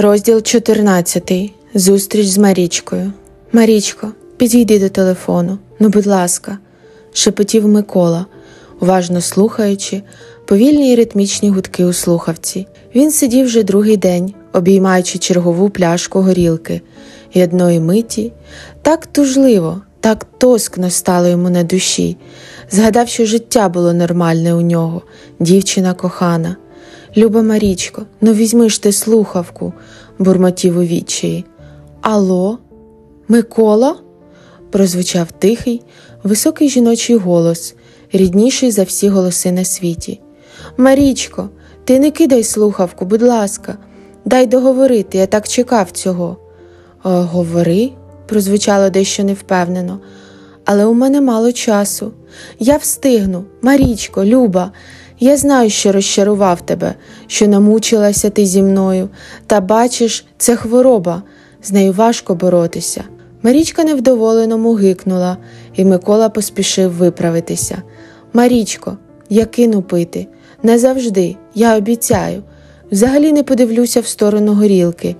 Розділ 14. Зустріч з Марічкою. Марічко, підійди до телефону. Ну, будь ласка, шепотів Микола, уважно слухаючи повільні й ритмічні гудки у слухавці. Він сидів вже другий день, обіймаючи чергову пляшку горілки, і одної миті так тужливо, так тоскно стало йому на душі. Згадав, що життя було нормальне у нього, дівчина кохана. Люба Марічко, ну візьми ж ти слухавку, бурмотів у відчаї. Алло, Микола? прозвучав тихий, високий жіночий голос, рідніший за всі голоси на світі. Марічко, ти не кидай слухавку, будь ласка, дай договорити, я так чекав цього. «О, Говори, прозвучало дещо невпевнено, але у мене мало часу. Я встигну, Марічко, Люба, я знаю, що розчарував тебе, що намучилася ти зі мною, та бачиш, це хвороба, з нею важко боротися. Марічка невдоволено мугикнула, і Микола поспішив виправитися. Марічко, я кину пити. Не завжди, я обіцяю. Взагалі не подивлюся в сторону горілки,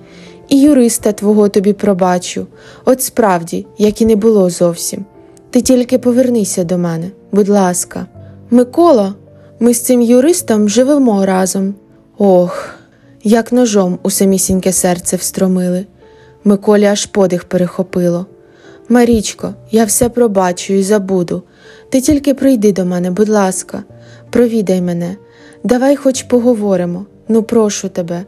і юриста твого тобі пробачу. От справді, як і не було зовсім. Ти тільки повернися до мене, будь ласка. Микола, ми з цим юристом живемо разом. Ох, як ножом у самісіньке серце встромили. Миколі аж подих перехопило. Марічко, я все пробачу і забуду. Ти тільки прийди до мене, будь ласка, провідай мене, давай хоч поговоримо. Ну, прошу тебе,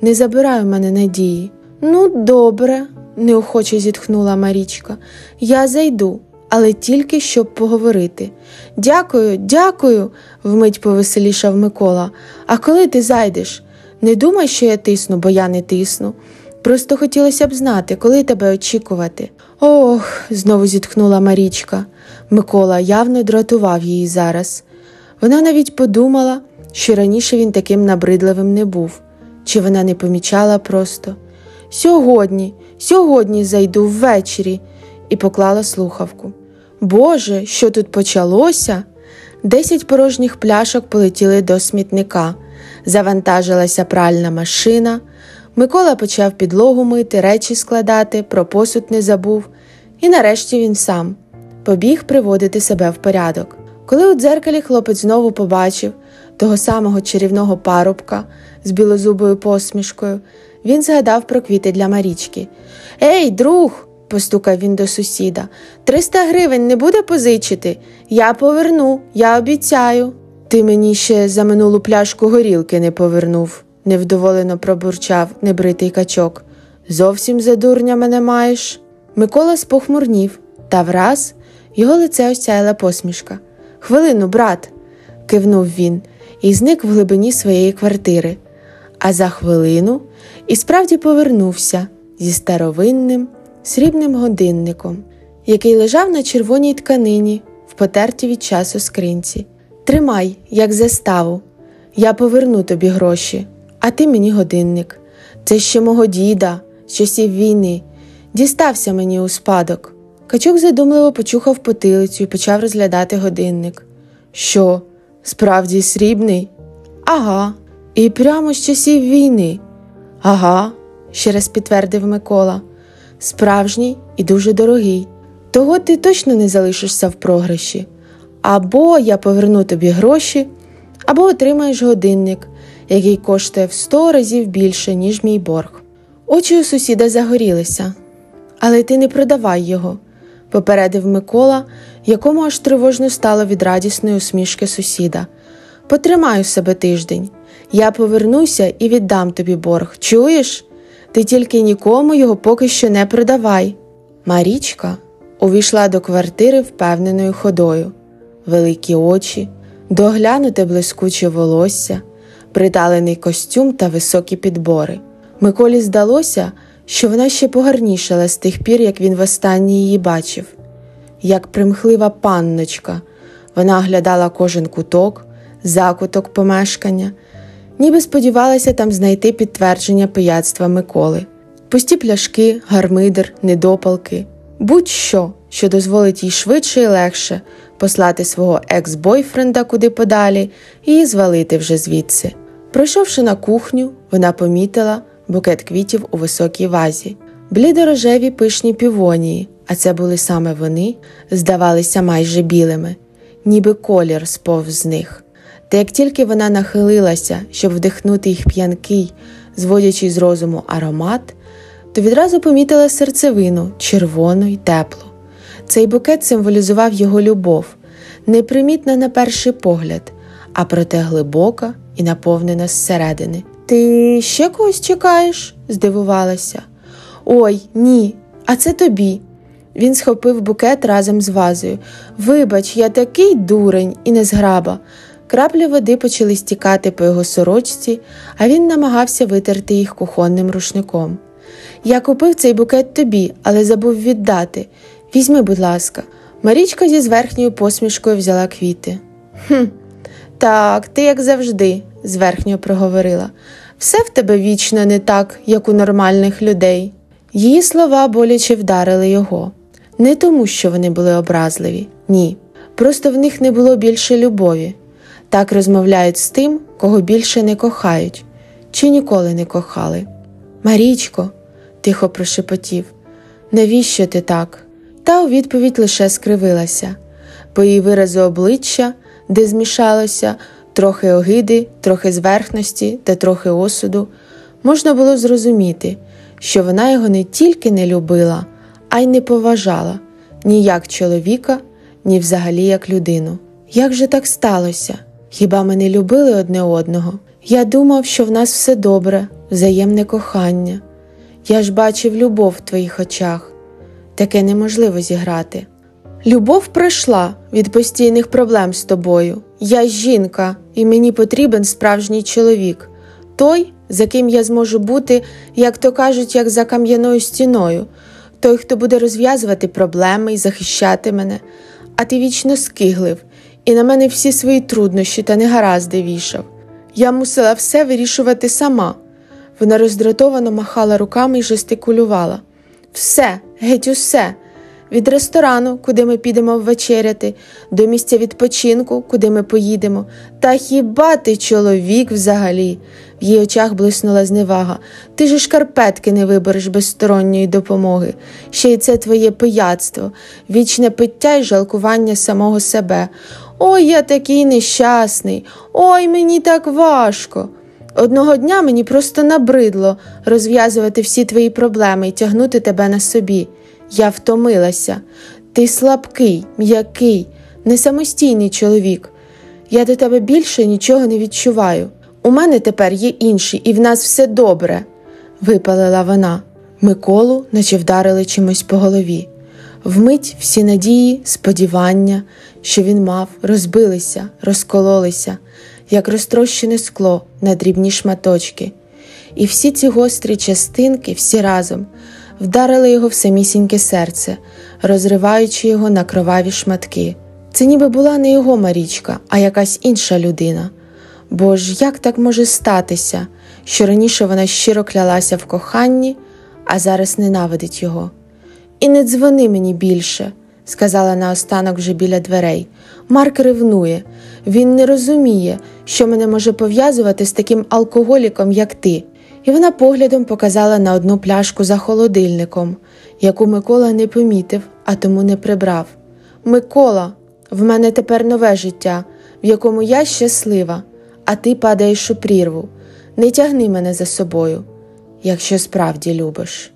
не забирай у мене надії. Ну, добре, неохоче зітхнула Марічка. Я зайду, але тільки щоб поговорити. Дякую, дякую, вмить повеселішав Микола. А коли ти зайдеш? Не думай, що я тисну, бо я не тисну. Просто хотілося б знати, коли тебе очікувати. Ох, знову зітхнула Марічка. Микола явно дратував її зараз. Вона навіть подумала, що раніше він таким набридливим не був, чи вона не помічала просто. Сьогодні, сьогодні зайду ввечері, і поклала слухавку. Боже, що тут почалося? Десять порожніх пляшок полетіли до смітника, завантажилася пральна машина. Микола почав підлогу мити, речі складати, про посуд не забув, і нарешті він сам побіг приводити себе в порядок. Коли у дзеркалі хлопець знову побачив того самого чарівного парубка з білозубою посмішкою, він згадав про квіти для Марічки. Ей, друг! Постукав він до сусіда. Триста гривень не буде позичити? Я поверну, я обіцяю. Ти мені ще за минулу пляшку горілки не повернув, невдоволено пробурчав небритий качок. Зовсім за дурня мене маєш. Микола спохмурнів, та враз його лице осяяла посмішка. Хвилину, брат, кивнув він і зник в глибині своєї квартири. А за хвилину і справді повернувся зі старовинним срібним годинником, який лежав на червоній тканині в потертій від часу скринці. Тримай, як заставу, я поверну тобі гроші, а ти мені годинник. Це ще мого діда, з часів війни, дістався мені у спадок. Качук задумливо почухав потилицю і почав розглядати годинник. Що, справді срібний? Ага, і прямо з часів війни. Ага, ще раз підтвердив Микола. Справжній і дуже дорогий. Того ти точно не залишишся в програші. Або я поверну тобі гроші, або отримаєш годинник, який коштує в сто разів більше, ніж мій борг. Очі у сусіда загорілися, але ти не продавай його, попередив Микола, якому аж тривожно стало від радісної усмішки сусіда. Потримай у себе тиждень. Я повернуся і віддам тобі борг. Чуєш? Ти тільки нікому його поки що не продавай. Марічка увійшла до квартири впевненою ходою, великі очі, доглянуте блискуче волосся, приталений костюм та високі підбори. Миколі здалося, що вона ще погарнішала з тих пір, як він востаннє її бачив. Як примхлива панночка, вона оглядала кожен куток, закуток помешкання ніби сподівалася там знайти підтвердження пияцтва Миколи, пусті пляшки, гармидер, недопалки, будь-що, що дозволить їй швидше і легше послати свого екс-бойфренда куди подалі і звалити вже звідси. Пройшовши на кухню, вона помітила букет квітів у високій вазі. Блідорожеві пишні півонії, а це були саме вони, здавалися майже білими, ніби колір сповз з них. Та як тільки вона нахилилася, щоб вдихнути їх п'янкий, зводячий з розуму аромат, то відразу помітила серцевину червону й теплу. Цей букет символізував його любов, непримітна на перший погляд, а проте глибока і наповнена зсередини. Ти ще когось чекаєш? здивувалася. Ой, ні, а це тобі. Він схопив букет разом з вазою. Вибач, я такий дурень і незграба. Краплі води почали стікати по його сорочці, а він намагався витерти їх кухонним рушником. Я купив цей букет тобі, але забув віддати. Візьми, будь ласка. Марічка зі зверхньою посмішкою взяла квіти. «Хм, Так, ти, як завжди, зверхньо проговорила. Все в тебе вічно не так, як у нормальних людей. Її слова боляче вдарили його. Не тому, що вони були образливі, ні. Просто в них не було більше любові. Так розмовляють з тим, кого більше не кохають, чи ніколи не кохали. Марічко, тихо прошепотів, навіщо ти так? Та у відповідь лише скривилася. По її виразу обличчя, де змішалося трохи огиди, трохи зверхності та трохи осуду, можна було зрозуміти, що вона його не тільки не любила, а й не поважала ні як чоловіка, ні взагалі як людину. Як же так сталося? Хіба ми не любили одне одного? Я думав, що в нас все добре, взаємне кохання. Я ж бачив любов в твоїх очах. Таке неможливо зіграти. Любов пройшла від постійних проблем з тобою. Я жінка, і мені потрібен справжній чоловік, той, за ким я зможу бути, як то кажуть, як за кам'яною стіною, той, хто буде розв'язувати проблеми і захищати мене, а ти вічно скиглив, і на мене всі свої труднощі та негаразди вішав. Я мусила все вирішувати сама. Вона роздратовано махала руками і жестикулювала. Все, геть, усе. Від ресторану, куди ми підемо ввечеряти, до місця відпочинку, куди ми поїдемо. Та хіба ти чоловік взагалі? В її очах блиснула зневага. Ти ж шкарпетки не вибереш без сторонньої допомоги. Ще й це твоє пияцтво, вічне пиття й жалкування самого себе. Ой, я такий нещасний, ой, мені так важко. Одного дня мені просто набридло розв'язувати всі твої проблеми і тягнути тебе на собі. Я втомилася. Ти слабкий, м'який, не самостійний чоловік. Я до тебе більше нічого не відчуваю. У мене тепер є інший, і в нас все добре, випалила вона. Миколу, наче вдарили чимось по голові. Вмить всі надії, сподівання, що він мав, розбилися, розкололися, як розтрощене скло на дрібні шматочки. І всі ці гострі частинки, всі разом, вдарили його в самісіньке серце, розриваючи його на кроваві шматки. Це ніби була не його Марічка, а якась інша людина. Бо ж як так може статися, що раніше вона щиро клялася в коханні, а зараз ненавидить його? І не дзвони мені більше, сказала наостанок вже біля дверей. Марк ревнує, він не розуміє, що мене може пов'язувати з таким алкоголіком, як ти. І вона поглядом показала на одну пляшку за холодильником, яку Микола не помітив, а тому не прибрав. Микола, в мене тепер нове життя, в якому я щаслива, а ти падаєш у прірву. Не тягни мене за собою, якщо справді любиш.